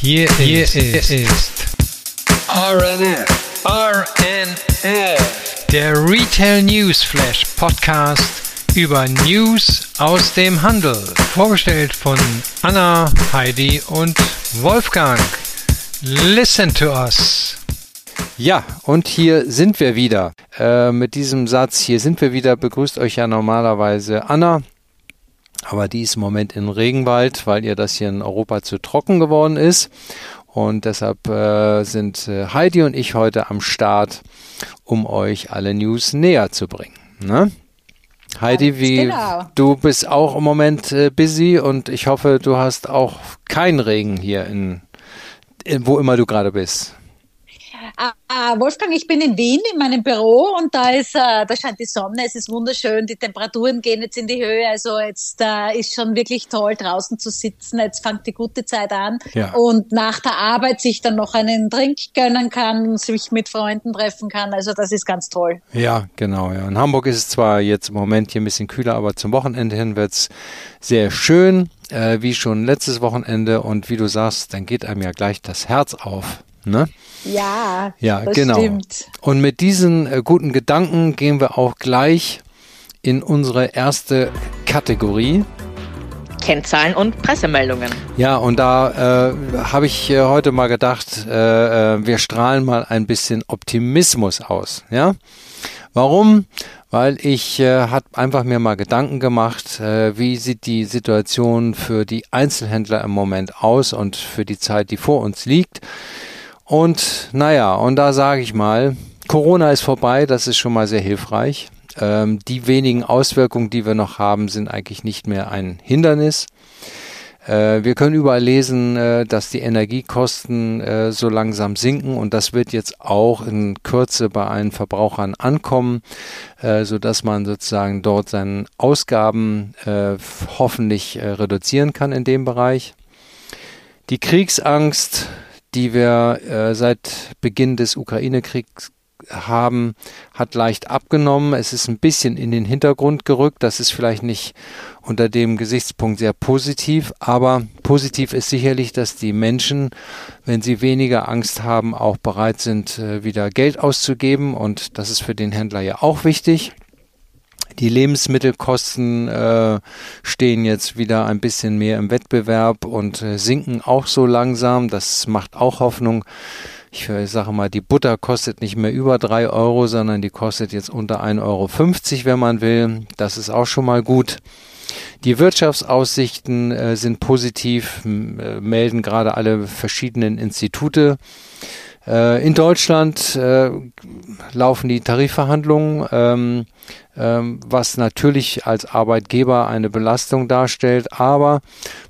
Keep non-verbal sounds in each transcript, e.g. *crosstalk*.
Hier, hier ist, ist RNF. RNF. Der Retail News Flash Podcast über News aus dem Handel. Vorgestellt von Anna, Heidi und Wolfgang. Listen to us. Ja, und hier sind wir wieder. Äh, mit diesem Satz, hier sind wir wieder, begrüßt euch ja normalerweise Anna. Aber die ist im Moment in Regenwald, weil ihr das hier in Europa zu trocken geworden ist. Und deshalb äh, sind äh, Heidi und ich heute am Start, um euch alle News näher zu bringen. Ne? Heidi, wie genau. du bist auch im Moment äh, busy und ich hoffe, du hast auch keinen Regen hier in, in wo immer du gerade bist. Uh, Wolfgang, ich bin in Wien in meinem Büro und da ist, uh, da scheint die Sonne, es ist wunderschön, die Temperaturen gehen jetzt in die Höhe, also jetzt uh, ist schon wirklich toll draußen zu sitzen, jetzt fängt die gute Zeit an ja. und nach der Arbeit sich dann noch einen Drink gönnen kann, sich mit Freunden treffen kann, also das ist ganz toll. Ja, genau, ja. In Hamburg ist es zwar jetzt im Moment hier ein bisschen kühler, aber zum Wochenende hin wird es sehr schön, äh, wie schon letztes Wochenende und wie du sagst, dann geht einem ja gleich das Herz auf. Ne? Ja, ja das genau. stimmt. Und mit diesen äh, guten Gedanken gehen wir auch gleich in unsere erste Kategorie. Kennzahlen und Pressemeldungen. Ja, und da äh, habe ich äh, heute mal gedacht, äh, äh, wir strahlen mal ein bisschen Optimismus aus. Ja, warum? Weil ich äh, hat einfach mir mal Gedanken gemacht, äh, wie sieht die Situation für die Einzelhändler im Moment aus und für die Zeit, die vor uns liegt. Und naja, und da sage ich mal, Corona ist vorbei, das ist schon mal sehr hilfreich. Ähm, die wenigen Auswirkungen, die wir noch haben, sind eigentlich nicht mehr ein Hindernis. Äh, wir können überall lesen, äh, dass die Energiekosten äh, so langsam sinken und das wird jetzt auch in Kürze bei allen Verbrauchern ankommen, so dass man sozusagen dort seine Ausgaben hoffentlich reduzieren kann in dem Bereich. Die Kriegsangst die wir äh, seit Beginn des Ukraine-Kriegs haben, hat leicht abgenommen. Es ist ein bisschen in den Hintergrund gerückt. Das ist vielleicht nicht unter dem Gesichtspunkt sehr positiv, aber positiv ist sicherlich, dass die Menschen, wenn sie weniger Angst haben, auch bereit sind, äh, wieder Geld auszugeben. Und das ist für den Händler ja auch wichtig. Die Lebensmittelkosten äh, stehen jetzt wieder ein bisschen mehr im Wettbewerb und äh, sinken auch so langsam. Das macht auch Hoffnung. Ich äh, sage mal, die Butter kostet nicht mehr über drei Euro, sondern die kostet jetzt unter 1,50 Euro, wenn man will. Das ist auch schon mal gut. Die Wirtschaftsaussichten äh, sind positiv, äh, melden gerade alle verschiedenen Institute. Äh, in Deutschland äh, laufen die Tarifverhandlungen, ähm, ähm, was natürlich als Arbeitgeber eine Belastung darstellt, aber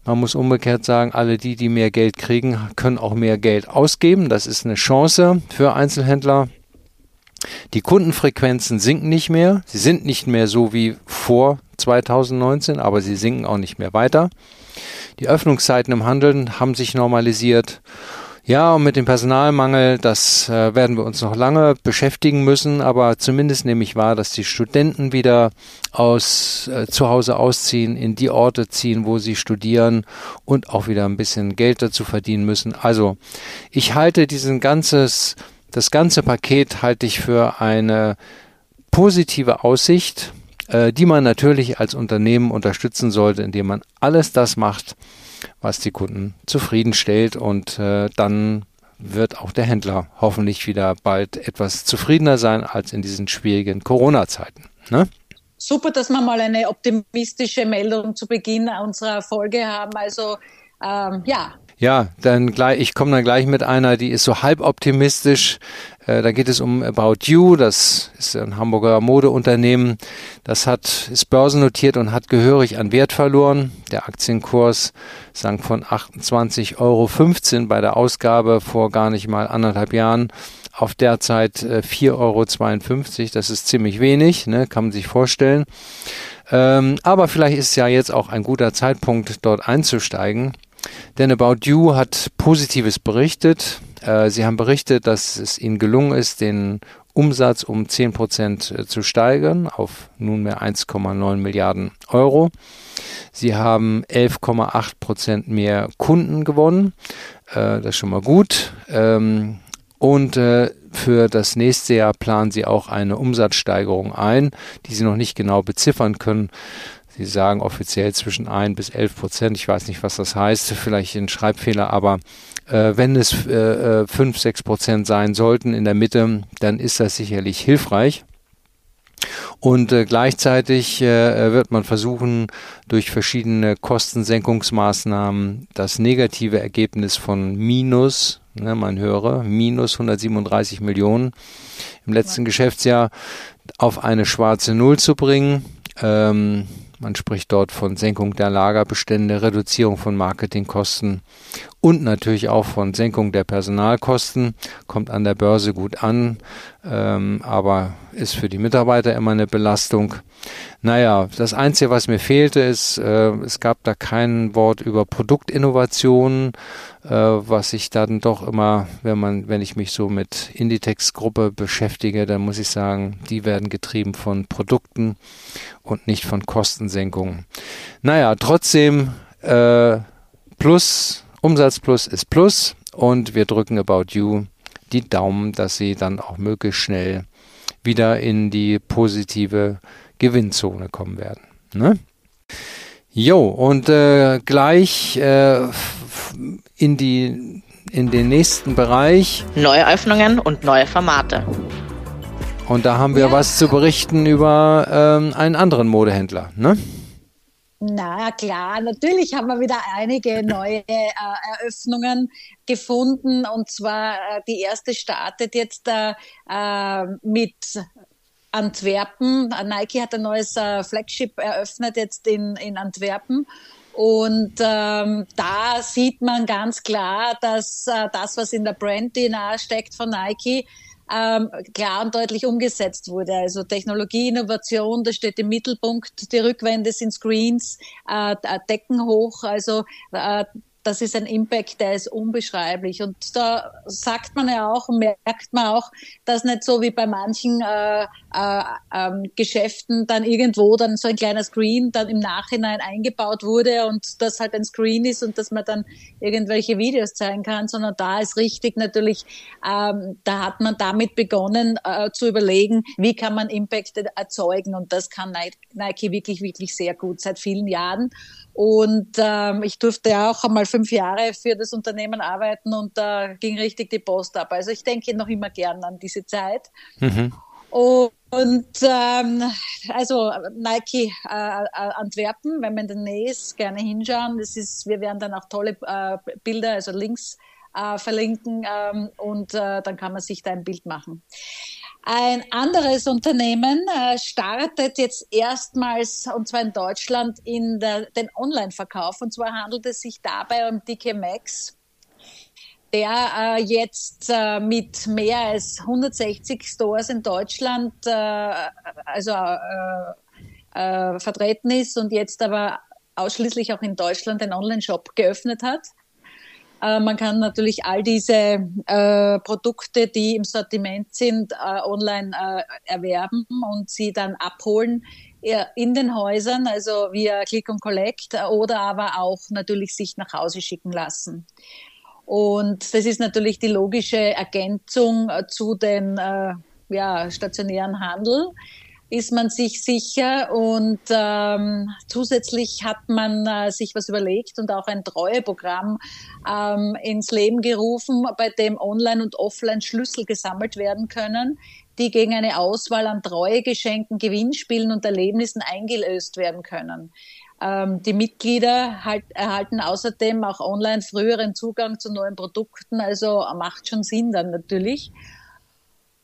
man muss umgekehrt sagen, alle die, die mehr Geld kriegen, können auch mehr Geld ausgeben. Das ist eine Chance für Einzelhändler. Die Kundenfrequenzen sinken nicht mehr. Sie sind nicht mehr so wie vor 2019, aber sie sinken auch nicht mehr weiter. Die Öffnungszeiten im Handeln haben sich normalisiert ja, und mit dem Personalmangel, das äh, werden wir uns noch lange beschäftigen müssen, aber zumindest nehme ich wahr, dass die Studenten wieder aus äh, zu Hause ausziehen, in die Orte ziehen, wo sie studieren und auch wieder ein bisschen Geld dazu verdienen müssen. Also, ich halte diesen ganzes das ganze Paket halte ich für eine positive Aussicht, äh, die man natürlich als Unternehmen unterstützen sollte, indem man alles das macht, was die Kunden zufriedenstellt und äh, dann wird auch der Händler hoffentlich wieder bald etwas zufriedener sein als in diesen schwierigen Corona-Zeiten. Ne? Super, dass wir mal eine optimistische Meldung zu Beginn unserer Folge haben. Also ähm, ja, ja, dann gleich, ich komme dann gleich mit einer, die ist so halb optimistisch. Äh, da geht es um About You, das ist ein Hamburger Modeunternehmen. Das hat, ist börsennotiert und hat gehörig an Wert verloren. Der Aktienkurs sank von 28,15 Euro bei der Ausgabe vor gar nicht mal anderthalb Jahren auf derzeit äh, 4,52 Euro. Das ist ziemlich wenig, ne, kann man sich vorstellen. Ähm, aber vielleicht ist ja jetzt auch ein guter Zeitpunkt, dort einzusteigen. Denn About You hat Positives berichtet. Äh, sie haben berichtet, dass es ihnen gelungen ist, den Umsatz um 10 Prozent äh, zu steigern auf nunmehr 1,9 Milliarden Euro. Sie haben 11,8 Prozent mehr Kunden gewonnen. Äh, das ist schon mal gut. Ähm, und für das nächste Jahr planen sie auch eine Umsatzsteigerung ein, die sie noch nicht genau beziffern können. Sie sagen offiziell zwischen 1 bis 11 Prozent. Ich weiß nicht, was das heißt. Vielleicht ein Schreibfehler, aber äh, wenn es äh, 5, 6 Prozent sein sollten in der Mitte, dann ist das sicherlich hilfreich. Und äh, gleichzeitig äh, wird man versuchen, durch verschiedene Kostensenkungsmaßnahmen das negative Ergebnis von minus, ne, man höre, minus 137 Millionen im letzten Geschäftsjahr auf eine schwarze Null zu bringen. Ähm, man spricht dort von Senkung der Lagerbestände, Reduzierung von Marketingkosten und natürlich auch von Senkung der Personalkosten. Kommt an der Börse gut an, ähm, aber ist für die Mitarbeiter immer eine Belastung. Naja, das Einzige, was mir fehlte, ist, äh, es gab da kein Wort über Produktinnovation, äh, was ich dann doch immer, wenn man, wenn ich mich so mit Inditex-Gruppe beschäftige, dann muss ich sagen, die werden getrieben von Produkten und nicht von Kostensenkungen. Naja, trotzdem äh, Plus, Umsatz Plus ist Plus und wir drücken About You die Daumen, dass sie dann auch möglichst schnell wieder in die positive Gewinnzone kommen werden. Ne? Jo, und äh, gleich äh, in, die, in den nächsten Bereich. Neue Öffnungen und neue Formate. Und da haben wir ja. was zu berichten über ähm, einen anderen Modehändler, ne? Na klar, natürlich haben wir wieder einige *laughs* neue äh, Eröffnungen gefunden. Und zwar äh, die erste startet jetzt äh, äh mit Antwerpen. Nike hat ein neues äh, Flagship eröffnet jetzt in, in Antwerpen. Und ähm, da sieht man ganz klar, dass äh, das, was in der Brand-DNA steckt von Nike, ähm, klar und deutlich umgesetzt wurde. Also Technologie, Innovation, das steht im Mittelpunkt. Die Rückwände sind Screens, äh, Decken hoch. Also äh, das ist ein Impact, der ist unbeschreiblich. Und da sagt man ja auch, merkt man auch, dass nicht so wie bei manchen äh, äh, ähm, Geschäften dann irgendwo dann so ein kleiner Screen dann im Nachhinein eingebaut wurde und das halt ein Screen ist und dass man dann irgendwelche Videos zeigen kann, sondern da ist richtig natürlich, ähm, da hat man damit begonnen äh, zu überlegen, wie kann man Impact erzeugen und das kann Nike wirklich, wirklich sehr gut seit vielen Jahren. Und ähm, ich durfte ja auch einmal fünf Jahre für das Unternehmen arbeiten und da ging richtig die Post ab. Also ich denke noch immer gern an diese Zeit. Mhm. Und ähm, also Nike äh, äh, Antwerpen, wenn man in der Nähe ist, gerne hinschauen. Das ist, wir werden dann auch tolle äh, Bilder, also Links äh, verlinken ähm, und äh, dann kann man sich da ein Bild machen. Ein anderes Unternehmen äh, startet jetzt erstmals, und zwar in Deutschland, in der, den Online-Verkauf. Und zwar handelt es sich dabei um DK Max, der äh, jetzt äh, mit mehr als 160 Stores in Deutschland äh, also äh, äh, vertreten ist und jetzt aber ausschließlich auch in Deutschland einen Online-Shop geöffnet hat. Äh, man kann natürlich all diese Produkte, die im Sortiment sind, online erwerben und sie dann abholen in den Häusern, also via Click und Collect oder aber auch natürlich sich nach Hause schicken lassen. Und das ist natürlich die logische Ergänzung zu den ja, stationären Handel ist man sich sicher und ähm, zusätzlich hat man äh, sich was überlegt und auch ein Treueprogramm ähm, ins Leben gerufen, bei dem Online- und Offline Schlüssel gesammelt werden können, die gegen eine Auswahl an Treuegeschenken, Gewinnspielen und Erlebnissen eingelöst werden können. Ähm, die Mitglieder halt, erhalten außerdem auch online früheren Zugang zu neuen Produkten, also macht schon Sinn dann natürlich.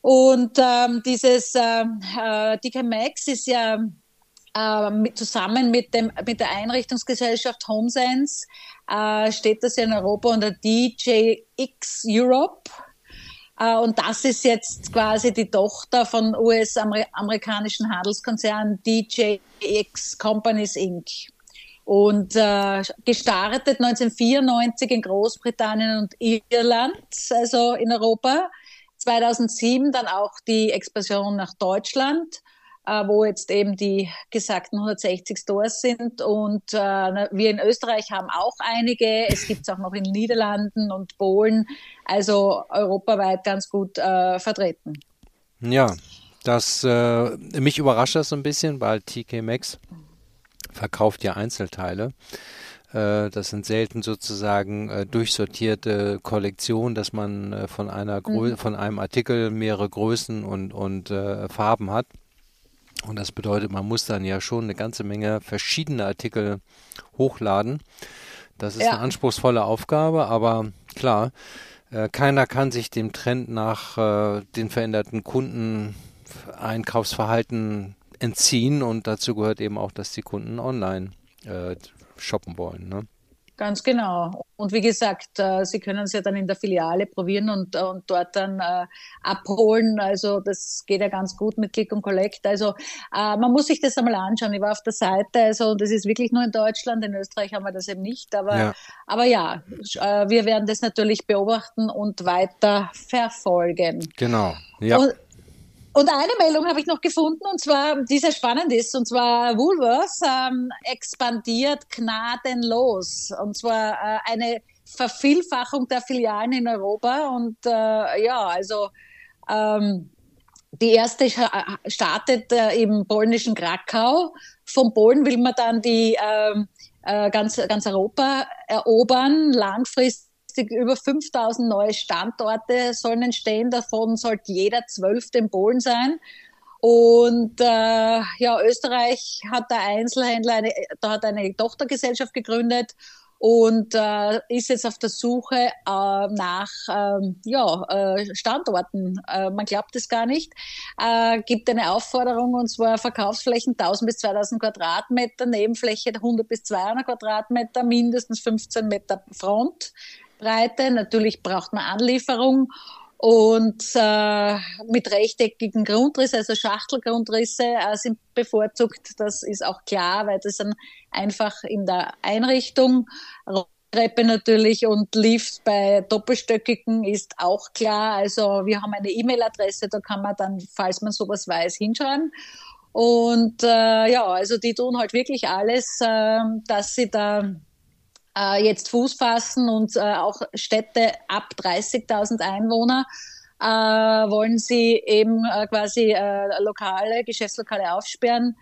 Und ähm, dieses ähm, äh, DK Max ist ja äh, mit, zusammen mit, dem, mit der Einrichtungsgesellschaft HomeSense äh, steht das ja in Europa unter DJX Europe. Äh, und das ist jetzt quasi die Tochter von US-amerikanischen Handelskonzern DJX Companies Inc. Und äh, gestartet 1994 in Großbritannien und Irland, also in Europa. 2007 dann auch die Expansion nach Deutschland. Äh, wo jetzt eben die gesagten 160 Stores sind. Und äh, wir in Österreich haben auch einige. Es gibt es auch noch in den Niederlanden und Polen, also europaweit ganz gut äh, vertreten. Ja, das äh, mich überrascht das so ein bisschen, weil TK Maxx verkauft ja Einzelteile. Äh, das sind selten sozusagen äh, durchsortierte Kollektionen, dass man von einer Grö mhm. von einem Artikel mehrere Größen und, und Farben hat. Und das bedeutet, man muss dann ja schon eine ganze Menge verschiedene Artikel hochladen. Das ist ja. eine anspruchsvolle Aufgabe, aber klar, äh, keiner kann sich dem Trend nach äh, den veränderten Kundeneinkaufsverhalten entziehen und dazu gehört eben auch, dass die Kunden online äh, shoppen wollen. Ne? Ganz genau. Und wie gesagt, äh, Sie können es ja dann in der Filiale probieren und, äh, und dort dann äh, abholen. Also das geht ja ganz gut mit Click und Collect. Also man muss sich das einmal anschauen. Ich war auf der Seite, also das ist wirklich nur in Deutschland. In Österreich haben wir das eben nicht. Aber ja, aber ja wir werden das natürlich beobachten und weiter verfolgen. Genau. Ja. Und, und eine Meldung habe ich noch gefunden, und zwar, die sehr spannend ist, und zwar Woolworths ähm, expandiert gnadenlos. Und zwar äh, eine Vervielfachung der Filialen in Europa. Und äh, ja, also ähm, die erste startet äh, im polnischen Krakau. Von Polen will man dann die ähm, äh, ganz, ganz Europa erobern, langfristig über 5000 neue Standorte sollen entstehen. Davon sollte jeder zwölfte in Polen sein. Und äh, ja, Österreich hat der Einzelhändler, eine, da hat eine Tochtergesellschaft gegründet und äh, ist jetzt auf der Suche äh, nach ähm, ja, äh, Standorten. Äh, man glaubt es gar nicht. Äh, gibt eine Aufforderung und zwar Verkaufsflächen 1000 bis 2000 Quadratmeter, Nebenfläche 100 bis 200 Quadratmeter, mindestens 15 Meter Front. Breite. Natürlich braucht man Anlieferung und äh, mit rechteckigen Grundrissen, also Schachtelgrundrisse äh, sind bevorzugt. Das ist auch klar, weil das dann einfach in der Einrichtung Treppe natürlich und Lift bei doppelstöckigen ist auch klar. Also wir haben eine E-Mail-Adresse, da kann man dann, falls man sowas weiß, hinschreiben. Und äh, ja, also die tun halt wirklich alles, äh, dass sie da äh, jetzt Fuß fassen und äh, auch Städte ab 30.000 Einwohner äh, wollen sie eben äh, quasi äh, Lokale, Geschäftslokale aufsperren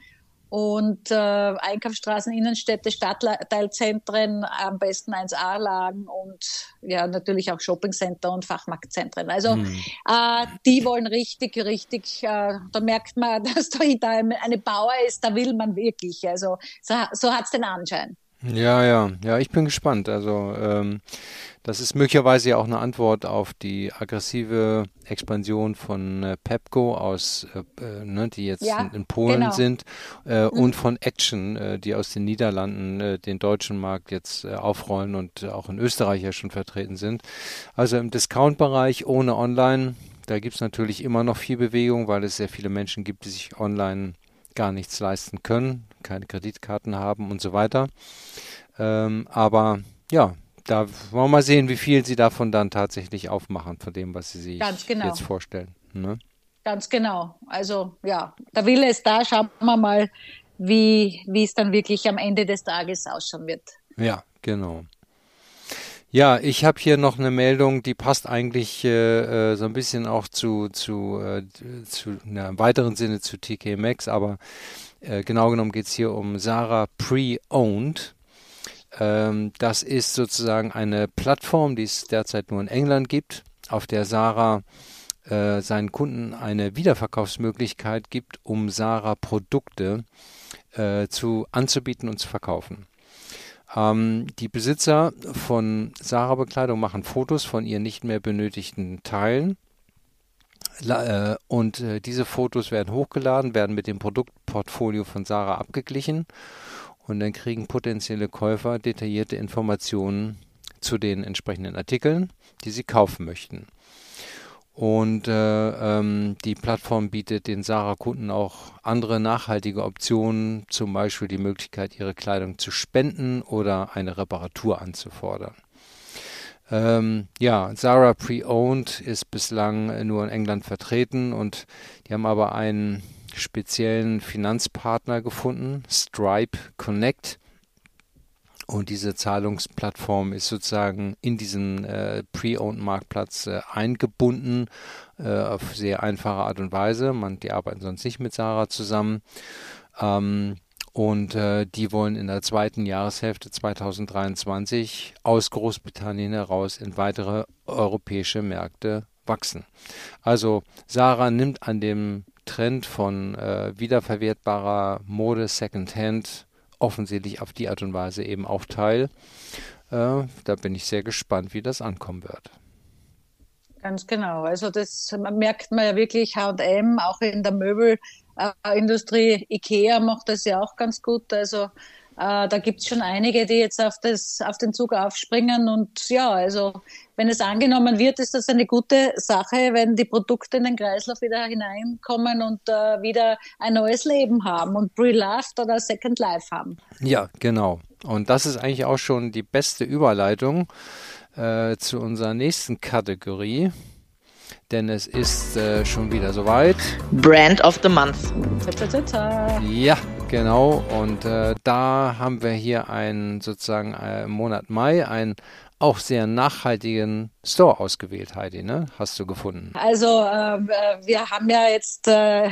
und äh, Einkaufsstraßen, Innenstädte, Stadtteilzentren, am besten 1A-Lagen und ja natürlich auch Shoppingcenter und Fachmarktzentren. Also mhm. äh, die wollen richtig, richtig, äh, da merkt man, *laughs* dass da eine Bauer ist, da will man wirklich. Also so, so hat's den Anschein. Ja, ja, ja, ich bin gespannt. Also ähm, das ist möglicherweise ja auch eine Antwort auf die aggressive Expansion von äh, Pepco aus, äh, äh ne, die jetzt ja, in, in, Polen genau. sind, äh, mhm. und von Action, äh, die aus den Niederlanden äh, den deutschen Markt jetzt aufrollen und auch in Österreich ja schon vertreten sind. Also im Discount-Bereich ohne Online, da gibt's natürlich immer noch viel Bewegung, weil es sehr viele Menschen gibt, die sich online gar nichts leisten können, keine Kreditkarten haben und so weiter. Ähm, aber ja, da wollen wir mal sehen, wie viel sie davon dann tatsächlich aufmachen, von dem, was sie sich genau. jetzt vorstellen. Ne? Ganz genau. Also ja, der Wille ist da. Schauen wir mal, wie, wie es dann wirklich am Ende des Tages ausschauen wird. Ja, genau. Ja, ich habe hier noch eine Meldung, die passt eigentlich äh, äh so ein bisschen auch zu, zu, äh, zu na, im weiteren Sinne zu TK Maxx, aber äh, genau genommen geht es hier um Sarah Pre-Owned. Ähm, das ist sozusagen eine Plattform, die es derzeit nur in England gibt, auf der Sarah äh, seinen Kunden eine Wiederverkaufsmöglichkeit gibt, um Sarah Produkte äh, zu anzubieten und zu verkaufen. Ähm, die Besitzer von Sarah Bekleidung machen Fotos von ihren nicht mehr benötigten Teilen. Äh, und äh, diese Fotos werden hochgeladen, werden mit dem Produktportfolio von Sarah abgeglichen und dann kriegen potenzielle Käufer detaillierte Informationen zu den entsprechenden Artikeln, die sie kaufen möchten. Und äh, ähm, die Plattform bietet den Sarah-Kunden auch andere nachhaltige Optionen, zum Beispiel die Möglichkeit, ihre Kleidung zu spenden oder eine Reparatur anzufordern. Ähm, ja, Sarah Pre-Owned ist bislang nur in England vertreten und die haben aber einen speziellen Finanzpartner gefunden, Stripe Connect. Und diese Zahlungsplattform ist sozusagen in diesen äh, Pre-Owned-Marktplatz äh, eingebunden äh, auf sehr einfache Art und Weise. Man, die arbeiten sonst nicht mit Sarah zusammen. Ähm, und äh, die wollen in der zweiten Jahreshälfte 2023 aus Großbritannien heraus in weitere europäische Märkte wachsen. Also Sarah nimmt an dem Trend von äh, wiederverwertbarer Mode Secondhand offensichtlich auf die Art und Weise eben auch teil. Äh, da bin ich sehr gespannt, wie das ankommen wird. Ganz genau. Also das merkt man ja wirklich H&M, auch in der Möbelindustrie. Ikea macht das ja auch ganz gut. Also äh, da gibt es schon einige, die jetzt auf, das, auf den Zug aufspringen. Und ja, also wenn es angenommen wird, ist das eine gute Sache, wenn die Produkte in den Kreislauf wieder hineinkommen und äh, wieder ein neues Leben haben und Pre-Loved oder Second Life haben. Ja, genau. Und das ist eigentlich auch schon die beste Überleitung äh, zu unserer nächsten Kategorie denn es ist äh, schon wieder soweit. Brand of the Month. Ja, genau. Und äh, da haben wir hier einen sozusagen äh, im Monat Mai einen auch sehr nachhaltigen Store ausgewählt, Heidi, ne? Hast du gefunden? Also äh, wir haben ja jetzt äh,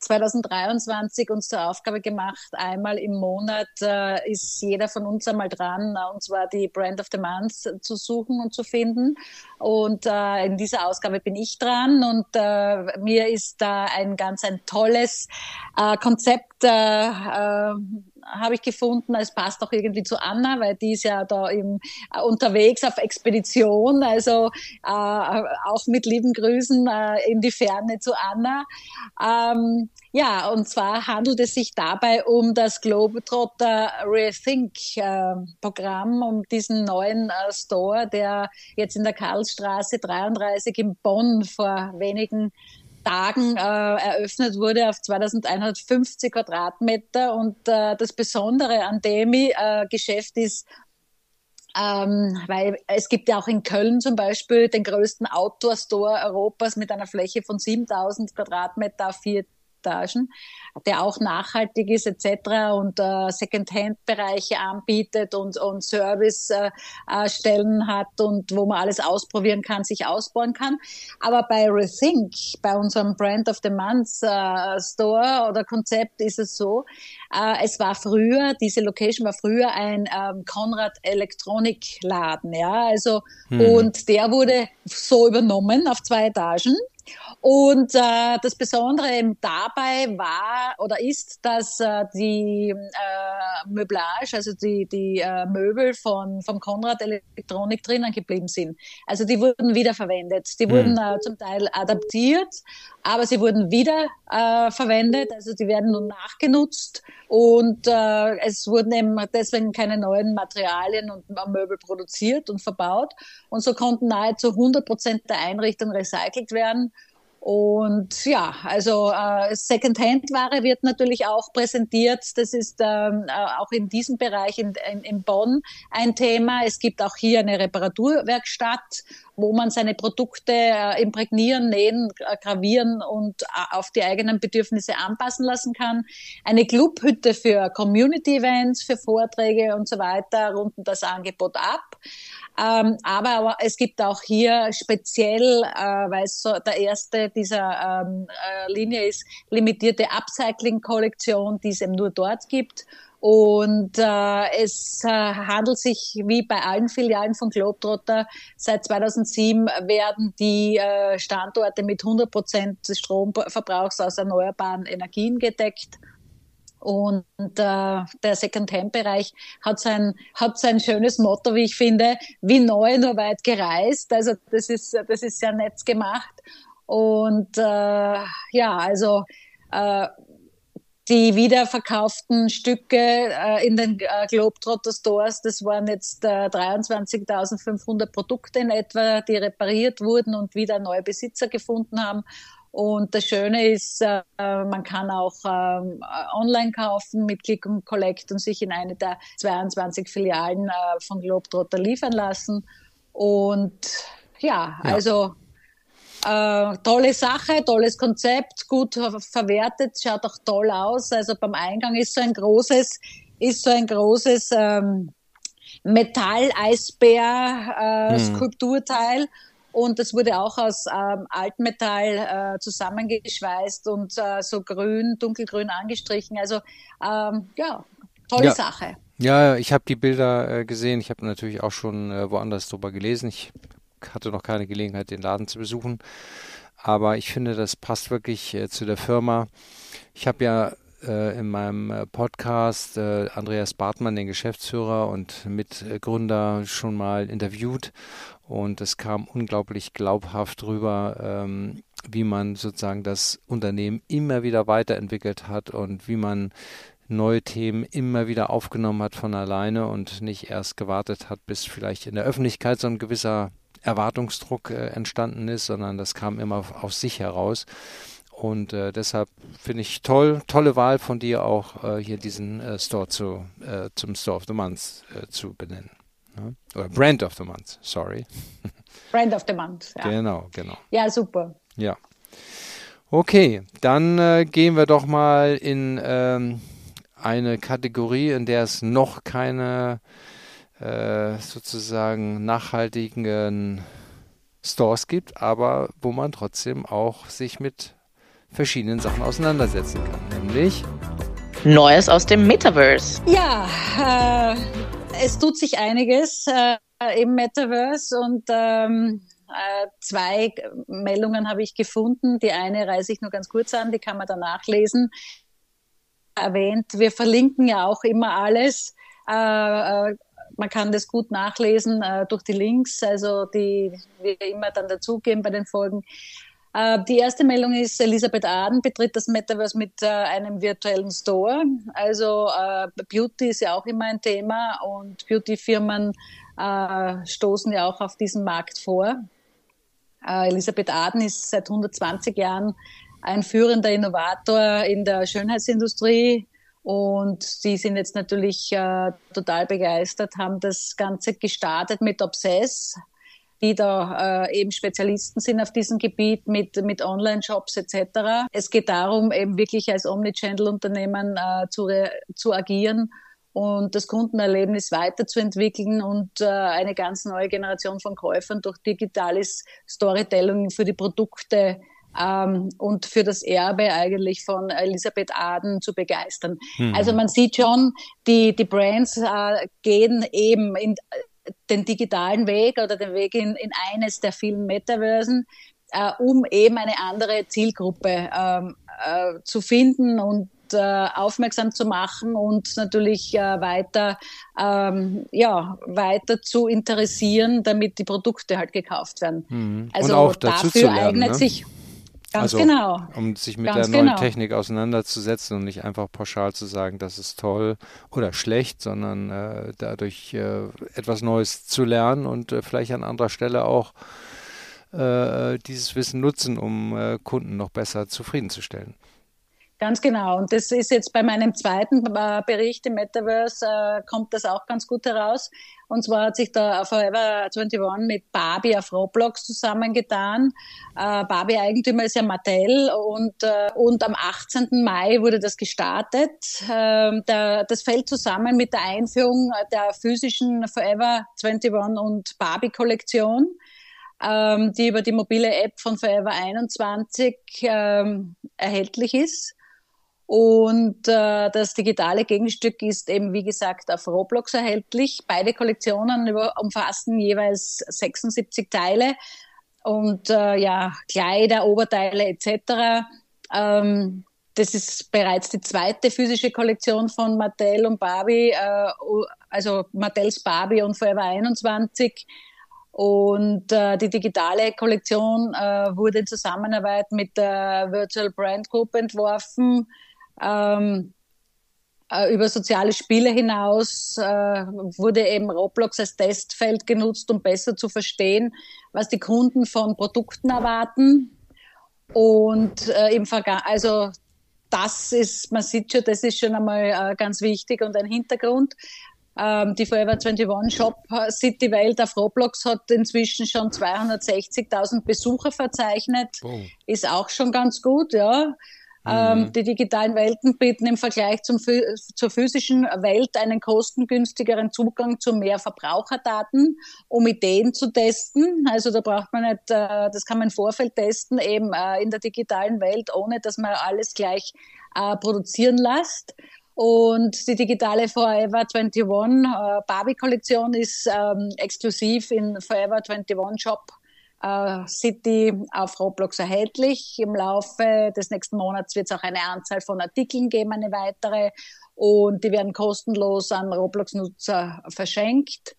2023 uns zur Aufgabe gemacht, einmal im Monat äh, ist jeder von uns einmal dran, und zwar die Brand of the Month zu suchen und zu finden. Und äh, in dieser Ausgabe bin ich dran und äh, mir ist da ein ganz ein tolles äh, Konzept äh, äh, habe ich gefunden. Es passt auch irgendwie zu Anna, weil die ist ja da im, äh, unterwegs auf Expedition. Also äh, auch mit lieben Grüßen äh, in die Ferne zu Anna. Ähm, ja, und zwar handelt es sich dabei um das Globetrotter Rethink äh, Programm, um diesen neuen äh, Store, der jetzt in der Karlsstraße 33 in Bonn vor wenigen Tagen äh, eröffnet wurde auf 2150 Quadratmeter. Und äh, das Besondere an dem äh, Geschäft ist, ähm, weil es gibt ja auch in Köln zum Beispiel den größten Outdoor-Store Europas mit einer Fläche von 7000 Quadratmeter auf vier Etagen, der auch nachhaltig ist etc. und äh, Second-Hand-Bereiche anbietet und, und Service-Stellen äh, hat und wo man alles ausprobieren kann, sich ausbauen kann. Aber bei Rethink, bei unserem Brand of the Month äh, Store oder Konzept ist es so, äh, es war früher, diese Location war früher ein ähm, Konrad Elektronikladen, ja, also hm. und der wurde so übernommen auf zwei Etagen und äh, das Besondere eben dabei war oder ist, dass äh, die äh, Möblage, also die, die äh, Möbel von, vom Konrad Elektronik drinnen geblieben sind. Also die wurden wiederverwendet. Die mhm. wurden äh, zum Teil adaptiert, aber sie wurden wieder äh, verwendet. Also die werden nun nachgenutzt und äh, es wurden eben deswegen keine neuen Materialien und Möbel produziert und verbaut. Und so konnten nahezu 100 Prozent der Einrichtungen recycelt werden. Und ja, also äh, Second-Hand-Ware wird natürlich auch präsentiert. Das ist ähm, äh, auch in diesem Bereich in, in, in Bonn ein Thema. Es gibt auch hier eine Reparaturwerkstatt, wo man seine Produkte äh, imprägnieren, nähen, äh, gravieren und äh, auf die eigenen Bedürfnisse anpassen lassen kann. Eine Clubhütte für Community-Events, für Vorträge und so weiter runden das Angebot ab. Ähm, aber, es gibt auch hier speziell, äh, weil es so der erste dieser ähm, äh, Linie ist, limitierte Upcycling-Kollektion, die es eben nur dort gibt. Und äh, es äh, handelt sich wie bei allen Filialen von Globetrotter. Seit 2007 werden die äh, Standorte mit 100 Prozent des Stromverbrauchs aus erneuerbaren Energien gedeckt. Und äh, der Second-Hand-Bereich hat sein, hat sein schönes Motto, wie ich finde, wie neu, nur weit gereist. Also das ist, das ist sehr nett gemacht. Und äh, ja, also äh, die wiederverkauften Stücke äh, in den äh, Globetrotter Stores, das waren jetzt äh, 23.500 Produkte in etwa, die repariert wurden und wieder neue Besitzer gefunden haben. Und das Schöne ist, äh, man kann auch ähm, online kaufen mit Click und Collect und sich in eine der 22 Filialen äh, von Globetrotter liefern lassen. Und ja, ja. also äh, tolle Sache, tolles Konzept, gut verwertet, schaut auch toll aus. Also beim Eingang ist so ein großes, ist so ein großes ähm, Metall-Eisbär-Skulpturteil. Äh, hm. Und das wurde auch aus ähm, Altmetall äh, zusammengeschweißt und äh, so grün, dunkelgrün angestrichen. Also ähm, ja, tolle ja. Sache. Ja, ich habe die Bilder äh, gesehen. Ich habe natürlich auch schon äh, woanders drüber gelesen. Ich hatte noch keine Gelegenheit, den Laden zu besuchen. Aber ich finde, das passt wirklich äh, zu der Firma. Ich habe ja äh, in meinem äh, Podcast äh, Andreas Bartmann, den Geschäftsführer und Mitgründer, schon mal interviewt. Und es kam unglaublich glaubhaft rüber, ähm, wie man sozusagen das Unternehmen immer wieder weiterentwickelt hat und wie man neue Themen immer wieder aufgenommen hat von alleine und nicht erst gewartet hat, bis vielleicht in der Öffentlichkeit so ein gewisser Erwartungsdruck äh, entstanden ist, sondern das kam immer aus sich heraus. Und äh, deshalb finde ich toll, tolle Wahl von dir auch äh, hier diesen äh, Store zu, äh, zum Store of the Month äh, zu benennen. Ne? Oder Brand of the Month, sorry. *laughs* Brand of the Month, ja. Genau, genau. Ja, super. Ja. Okay, dann äh, gehen wir doch mal in ähm, eine Kategorie, in der es noch keine sozusagen nachhaltigen Stores gibt, aber wo man trotzdem auch sich mit verschiedenen Sachen auseinandersetzen kann, nämlich Neues aus dem Metaverse. Ja, äh, es tut sich einiges äh, im Metaverse und ähm, äh, zwei Meldungen habe ich gefunden. Die eine reise ich nur ganz kurz an, die kann man dann nachlesen. Erwähnt, wir verlinken ja auch immer alles. Äh, äh, man kann das gut nachlesen äh, durch die Links, also die wir immer dann dazugeben bei den Folgen. Äh, die erste Meldung ist, Elisabeth Aden betritt das Metaverse mit äh, einem virtuellen Store. Also äh, Beauty ist ja auch immer ein Thema und Beauty-Firmen äh, stoßen ja auch auf diesen Markt vor. Äh, Elisabeth Aden ist seit 120 Jahren ein führender Innovator in der Schönheitsindustrie und sie sind jetzt natürlich äh, total begeistert, haben das Ganze gestartet mit Obsess, die da äh, eben Spezialisten sind auf diesem Gebiet mit, mit Online-Shops etc. Es geht darum, eben wirklich als Omnichannel-Unternehmen äh, zu, zu agieren und das Kundenerlebnis weiterzuentwickeln und äh, eine ganz neue Generation von Käufern durch digitales Storytelling für die Produkte ähm, und für das Erbe eigentlich von Elisabeth Aden zu begeistern. Mhm. Also man sieht schon, die, die Brands äh, gehen eben in, den digitalen Weg oder den Weg in, in eines der vielen Metaversen, äh, um eben eine andere Zielgruppe ähm, äh, zu finden und äh, aufmerksam zu machen und natürlich äh, weiter, ähm, ja, weiter zu interessieren, damit die Produkte halt gekauft werden. Mhm. Also dafür lernen, eignet ne? sich Ganz also, genau. Um sich mit Ganz der neuen genau. Technik auseinanderzusetzen und nicht einfach pauschal zu sagen, das ist toll oder schlecht, sondern äh, dadurch äh, etwas Neues zu lernen und äh, vielleicht an anderer Stelle auch äh, dieses Wissen nutzen, um äh, Kunden noch besser zufriedenzustellen. Ganz genau. Und das ist jetzt bei meinem zweiten äh, Bericht im Metaverse, kommt das auch ganz gut heraus. Und zwar hat sich da Forever 21 mit Barbie auf Roblox zusammengetan. Äh, Barbie-Eigentümer ist ja Mattel und, äh, und am 18. Mai wurde das gestartet. Äh, der, das fällt zusammen mit der Einführung der physischen Forever 21 und Barbie-Kollektion ähm, die über die mobile App von Forever 21 ähm, erhältlich ist. Und äh, das digitale Gegenstück ist eben, wie gesagt, auf Roblox erhältlich. Beide Kollektionen über, umfassen jeweils 76 Teile und äh, ja, Kleider, Oberteile etc. Ähm, das ist bereits die zweite physische Kollektion von Mattel und Barbie, äh, also Mattels Barbie und Forever 21. Und äh, die digitale Kollektion äh, wurde in Zusammenarbeit mit der Virtual Brand Group entworfen ähm, äh, über soziale Spiele hinaus äh, wurde eben Roblox als Testfeld genutzt, um besser zu verstehen, was die Kunden von Produkten erwarten. Und äh, im Verga also das ist, man sieht schon, das ist schon einmal äh, ganz wichtig und ein Hintergrund. Ähm, die Forever 21 Shop City Welt auf Roblox hat inzwischen schon 260.000 Besucher verzeichnet. Oh. Ist auch schon ganz gut, ja. Ähm, mhm. die digitalen Welten bieten im Vergleich zum, zur physischen Welt einen kostengünstigeren Zugang zu mehr Verbraucherdaten, um Ideen zu testen. Also da braucht man nicht, äh, das kann man im Vorfeld testen, eben äh, in der digitalen Welt, ohne dass man alles gleich äh, produzieren lässt. Und die digitale Forever 21 äh, Barbie-Kollektion ist ähm, exklusiv in Forever 21 Shop City auf Roblox erhältlich. Im Laufe des nächsten Monats wird es auch eine Anzahl von Artikeln geben, eine weitere. Und die werden kostenlos an Roblox-Nutzer verschenkt.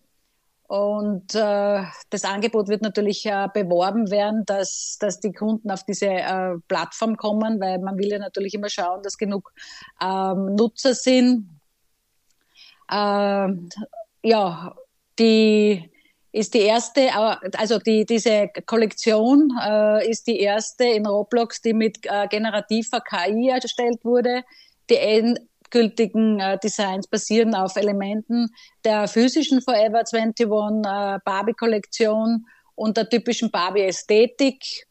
Und äh, das Angebot wird natürlich äh, beworben werden, dass, dass die Kunden auf diese äh, Plattform kommen, weil man will ja natürlich immer schauen, dass genug ähm, Nutzer sind. Äh, ja, die ist die erste, also die, diese Kollektion äh, ist die erste in Roblox, die mit äh, generativer KI erstellt wurde. Die endgültigen äh, Designs basieren auf Elementen der physischen Forever 21 äh, Barbie-Kollektion und der typischen Barbie-Ästhetik.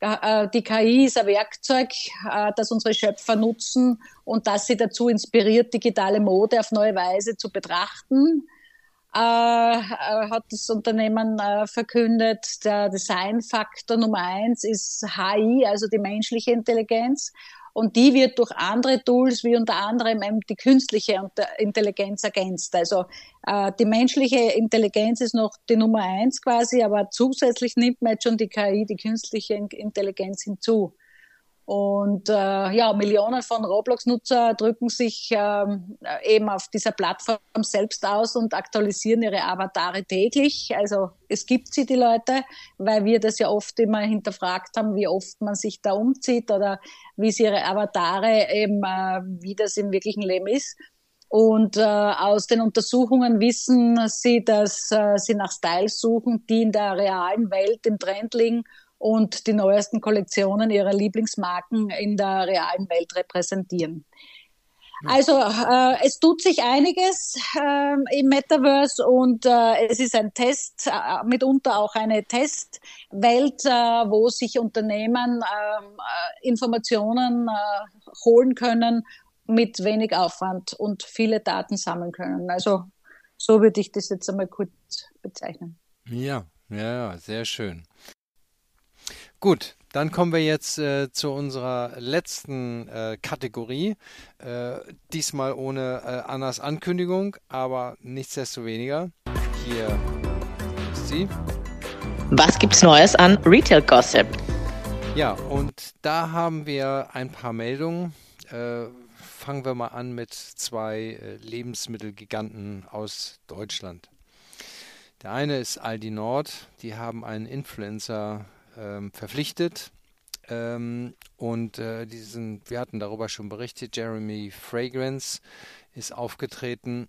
Äh, die KI ist ein Werkzeug, äh, das unsere Schöpfer nutzen und das sie dazu inspiriert, digitale Mode auf neue Weise zu betrachten äh, äh, hat das Unternehmen äh, verkündet, der Designfaktor Nummer eins ist HI, also die menschliche Intelligenz. Und die wird durch andere Tools, wie unter anderem eben die künstliche Intelligenz ergänzt. Also äh, die menschliche Intelligenz ist noch die Nummer eins quasi, aber zusätzlich nimmt man jetzt schon die KI, die künstliche Intelligenz hinzu. Und äh, ja, Millionen von Roblox-Nutzer drücken sich ähm, eben auf dieser Plattform selbst aus und aktualisieren ihre Avatare täglich. Also es gibt sie, die Leute, weil wir das ja oft immer hinterfragt haben, wie oft man sich da umzieht oder wie sie ihre Avatare eben, äh, wie das im wirklichen Leben ist. Und äh, aus den Untersuchungen wissen sie, dass äh, sie nach Styles suchen, die in der realen Welt im Trend liegen und die neuesten Kollektionen ihrer Lieblingsmarken in der realen Welt repräsentieren. Also äh, es tut sich einiges äh, im Metaverse und äh, es ist ein Test, äh, mitunter auch eine Testwelt, äh, wo sich Unternehmen ähm, äh, Informationen holen können mit wenig Aufwand und viele Daten sammeln können. Also so würde ich das jetzt einmal kurz bezeichnen. Ja, ja, sehr schön. Gut, dann kommen wir jetzt äh, zu unserer letzten äh, Kategorie. Äh, diesmal ohne äh, Annas Ankündigung, aber nichtsdestoweniger. Hier ist sie. Was gibt's Neues an Retail Gossip? Ja, und da haben wir ein paar Meldungen. Äh, fangen wir mal an mit zwei äh, Lebensmittelgiganten aus Deutschland. Der eine ist Aldi Nord. Die haben einen Influencer ähm, verpflichtet. Ähm, und äh, diesen, wir hatten darüber schon berichtet, Jeremy Fragrance ist aufgetreten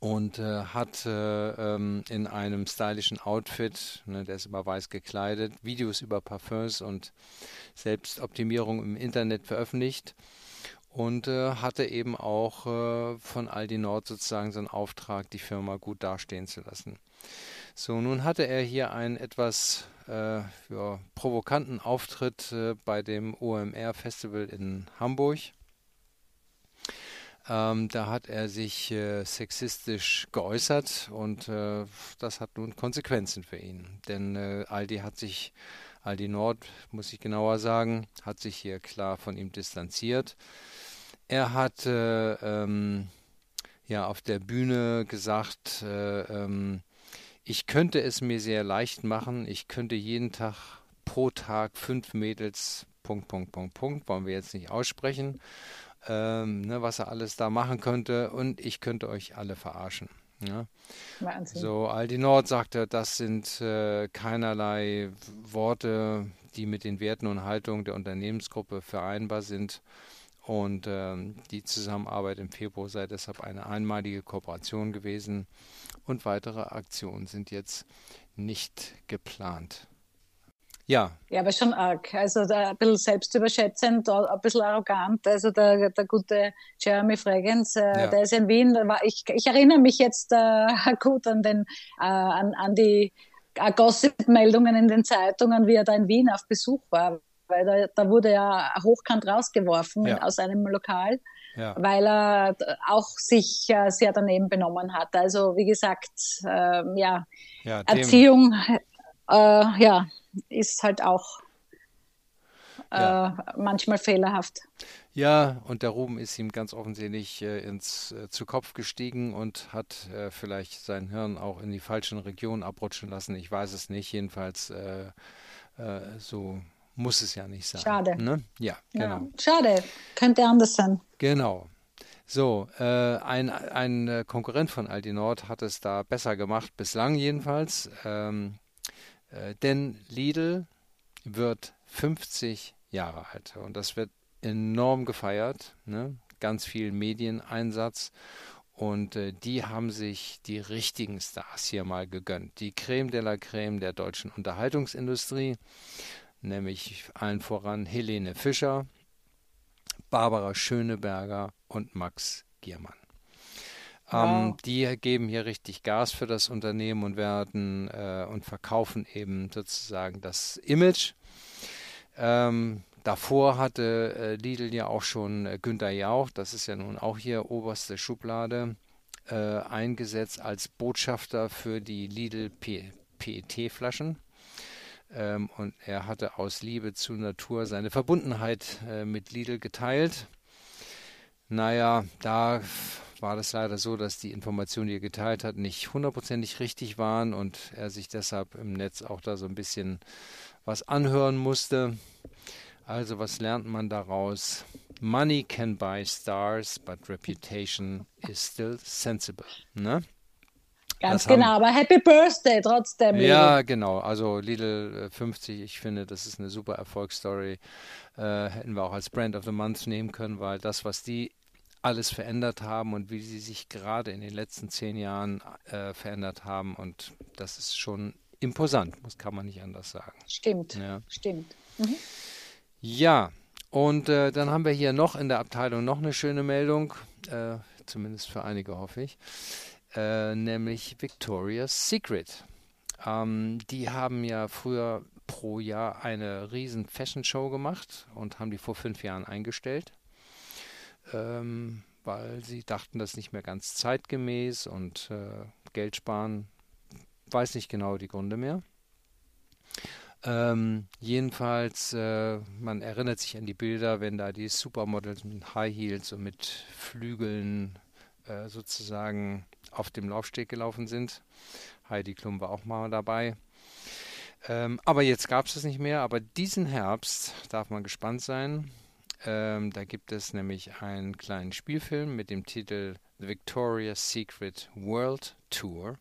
und äh, hat äh, ähm, in einem stylischen Outfit, ne, der ist immer weiß gekleidet, Videos über Parfums und Selbstoptimierung im Internet veröffentlicht und äh, hatte eben auch äh, von Aldi Nord sozusagen so einen Auftrag, die Firma gut dastehen zu lassen. So, nun hatte er hier einen etwas äh, ja, provokanten Auftritt äh, bei dem OMR Festival in Hamburg. Ähm, da hat er sich äh, sexistisch geäußert und äh, das hat nun Konsequenzen für ihn. Denn äh, Aldi hat sich, Aldi Nord, muss ich genauer sagen, hat sich hier klar von ihm distanziert. Er hat äh, ähm, ja auf der Bühne gesagt, ähm, ich könnte es mir sehr leicht machen. Ich könnte jeden Tag pro Tag fünf Mädels, Punkt, Punkt, Punkt, Punkt, wollen wir jetzt nicht aussprechen, ähm, ne, was er alles da machen könnte und ich könnte euch alle verarschen. Ja. So, Aldi Nord sagte, das sind äh, keinerlei Worte, die mit den Werten und Haltungen der Unternehmensgruppe vereinbar sind. Und ähm, die Zusammenarbeit im Februar sei deshalb eine einmalige Kooperation gewesen und weitere Aktionen sind jetzt nicht geplant. Ja. Ja, aber schon arg. Also da ein bisschen selbstüberschätzend, ein bisschen arrogant. Also der, der gute Jeremy Fragrance, äh, ja. der ist in Wien. War, ich, ich erinnere mich jetzt äh, *laughs* gut an den äh, an, an die äh, Gossip-Meldungen in den Zeitungen, wie er da in Wien auf Besuch war. Weil da, da wurde er hochkant rausgeworfen ja. aus einem Lokal. Ja. weil er auch sich äh, sehr daneben benommen hat. Also wie gesagt, äh, ja, ja Erziehung, äh, ja, ist halt auch ja. Äh, manchmal fehlerhaft. Ja, und der Ruben ist ihm ganz offensichtlich äh, ins äh, zu Kopf gestiegen und hat äh, vielleicht sein Hirn auch in die falschen Regionen abrutschen lassen. Ich weiß es nicht. Jedenfalls so muss es ja nicht sein. Schade. Ne? Ja, genau. Ja, schade. Könnte anders sein. Genau. So, ein, ein Konkurrent von Aldi Nord hat es da besser gemacht, bislang jedenfalls. Ähm, denn Lidl wird 50 Jahre alt. Und das wird enorm gefeiert, ne? ganz viel Medieneinsatz. Und äh, die haben sich die richtigen Stars hier mal gegönnt. Die Creme de la Creme der deutschen Unterhaltungsindustrie, nämlich allen voran Helene Fischer, Barbara Schöneberger und Max Giermann. Ähm, wow. die geben hier richtig Gas für das Unternehmen und werden äh, und verkaufen eben sozusagen das Image ähm, davor hatte äh, Lidl ja auch schon äh, Günter Jauch, das ist ja nun auch hier oberste Schublade, äh, eingesetzt als Botschafter für die Lidl PET-Flaschen. Ähm, und er hatte aus Liebe zur Natur seine Verbundenheit äh, mit Lidl geteilt. Naja, da war das leider so, dass die Informationen, die er geteilt hat, nicht hundertprozentig richtig waren und er sich deshalb im Netz auch da so ein bisschen was anhören musste. Also was lernt man daraus? Money can buy stars, but reputation is still sensible. Ne? Ganz das genau, haben, aber Happy Birthday trotzdem. Ja, genau. Also Lidl 50, äh, ich finde, das ist eine super Erfolgsstory. Äh, hätten wir auch als Brand of the Month nehmen können, weil das, was die alles verändert haben und wie sie sich gerade in den letzten zehn Jahren äh, verändert haben. Und das ist schon imposant, das kann man nicht anders sagen. Stimmt, ja. stimmt. Mhm. Ja, und äh, dann haben wir hier noch in der Abteilung noch eine schöne Meldung, äh, zumindest für einige hoffe ich, äh, nämlich Victoria's Secret. Ähm, die haben ja früher pro Jahr eine riesen Fashion Show gemacht und haben die vor fünf Jahren eingestellt ähm, weil sie dachten, das ist nicht mehr ganz zeitgemäß und äh, Geld sparen, weiß nicht genau die Gründe mehr. Ähm, jedenfalls, äh, man erinnert sich an die Bilder, wenn da die Supermodels mit High Heels und mit Flügeln äh, sozusagen auf dem Laufsteg gelaufen sind. Heidi Klum war auch mal dabei. Ähm, aber jetzt gab es es nicht mehr. Aber diesen Herbst darf man gespannt sein. Ähm, da gibt es nämlich einen kleinen Spielfilm mit dem Titel The Victoria's Secret World Tour.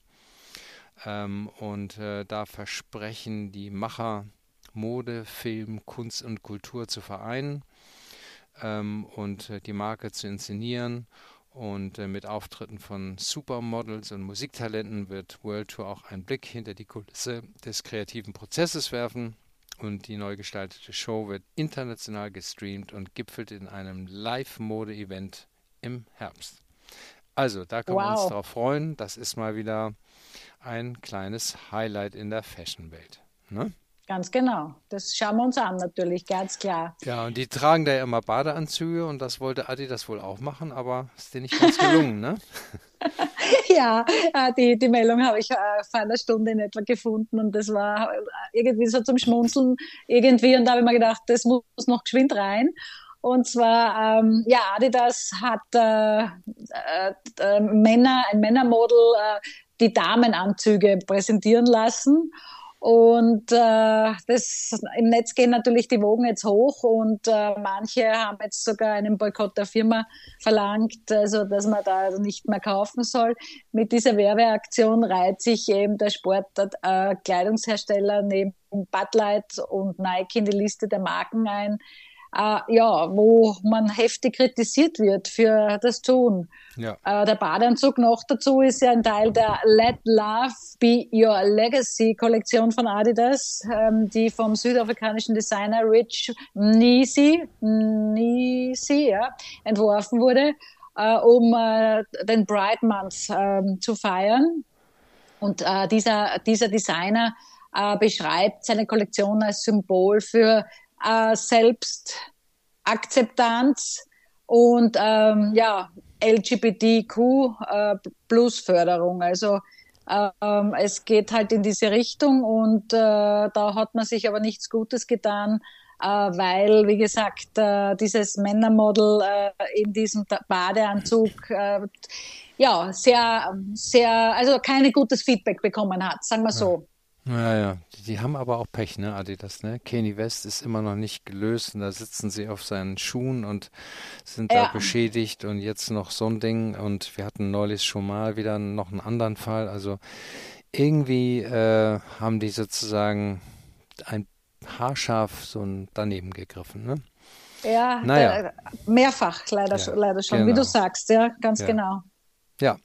Ähm, und äh, da versprechen die Macher, Mode, Film, Kunst und Kultur zu vereinen ähm, und äh, die Marke zu inszenieren. Und äh, mit Auftritten von Supermodels und Musiktalenten wird World Tour auch einen Blick hinter die Kulisse des kreativen Prozesses werfen und die neu gestaltete Show wird international gestreamt und gipfelt in einem Live-Mode-Event im Herbst. Also, da können wow. wir uns darauf freuen. Das ist mal wieder ein kleines Highlight in der Fashion-Welt. Ne? Ganz genau. Das schauen wir uns an, natürlich, ganz klar. Ja, und die tragen da ja immer Badeanzüge und das wollte Adi das wohl auch machen, aber ist dir nicht ganz gelungen, ne? *laughs* ja, äh, die, die Meldung habe ich äh, vor einer Stunde in etwa gefunden und das war irgendwie so zum Schmunzeln irgendwie und da habe ich mir gedacht, das muss noch geschwind rein. Und zwar, ähm, ja, Adidas hat äh, äh, äh Männer, ein Männermodel, äh, die Damenanzüge präsentieren lassen. Und äh, das, im Netz gehen natürlich die Wogen jetzt hoch und äh, manche haben jetzt sogar einen Boykott der Firma verlangt, also dass man da nicht mehr kaufen soll. Mit dieser Werbeaktion reiht sich eben der Sportkleidungshersteller äh, neben Bud Light und Nike in die Liste der Marken ein, äh, ja, wo man heftig kritisiert wird für das Tun. Ja. Äh, der Badeanzug noch dazu ist ja ein Teil der Let Love Be Your Legacy Kollektion von Adidas, ähm, die vom südafrikanischen Designer Rich Nisi, Nisi ja, entworfen wurde, äh, um äh, den Bright Month ähm, zu feiern. Und äh, dieser, dieser Designer äh, beschreibt seine Kollektion als Symbol für äh, Selbstakzeptanz und ähm, ja, LGBTQ äh, plus Förderung. Also ähm, es geht halt in diese Richtung und äh, da hat man sich aber nichts Gutes getan, äh, weil, wie gesagt, äh, dieses Männermodel äh, in diesem Badeanzug äh, ja sehr, sehr, also keine gutes Feedback bekommen hat, sagen wir so. Ja, ja. Die haben aber auch Pech, ne, Adidas, ne? Kanye West ist immer noch nicht gelöst und da sitzen sie auf seinen Schuhen und sind ja. da beschädigt und jetzt noch so ein Ding und wir hatten neulich schon mal wieder noch einen anderen Fall. Also irgendwie äh, haben die sozusagen ein haarscharf so ein daneben gegriffen, ne? Ja, naja. Da, mehrfach leider, ja, leider schon, wie du genau. sagst, ja, ganz ja. genau. Ja,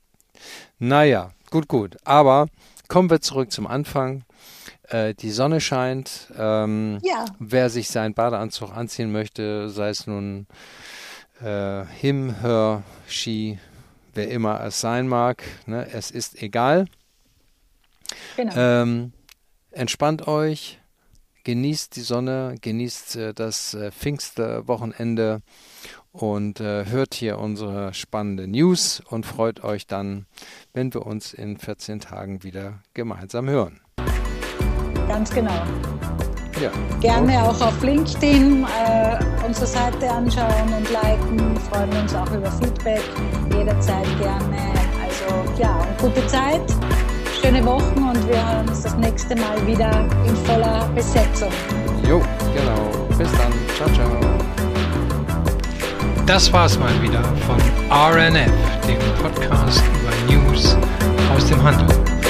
naja, gut, gut. Aber kommen wir zurück zum Anfang. Äh, die Sonne scheint. Ähm, ja. Wer sich seinen Badeanzug anziehen möchte, sei es nun äh, Him, Her, She, wer immer es sein mag, ne, es ist egal. Genau. Ähm, entspannt euch, genießt die Sonne, genießt äh, das äh, Pfingstwochenende und äh, hört hier unsere spannende News und freut euch dann, wenn wir uns in 14 Tagen wieder gemeinsam hören. Ganz genau. Ja. Gerne auch auf LinkedIn äh, unsere Seite anschauen und liken. Freuen wir uns auch über Feedback. Jederzeit gerne. Also ja, gute Zeit, schöne Wochen und wir hören uns das nächste Mal wieder in voller Besetzung. Jo, genau. Bis dann. Ciao, ciao. Das war's mal wieder von RNF, dem Podcast über News aus dem Handel.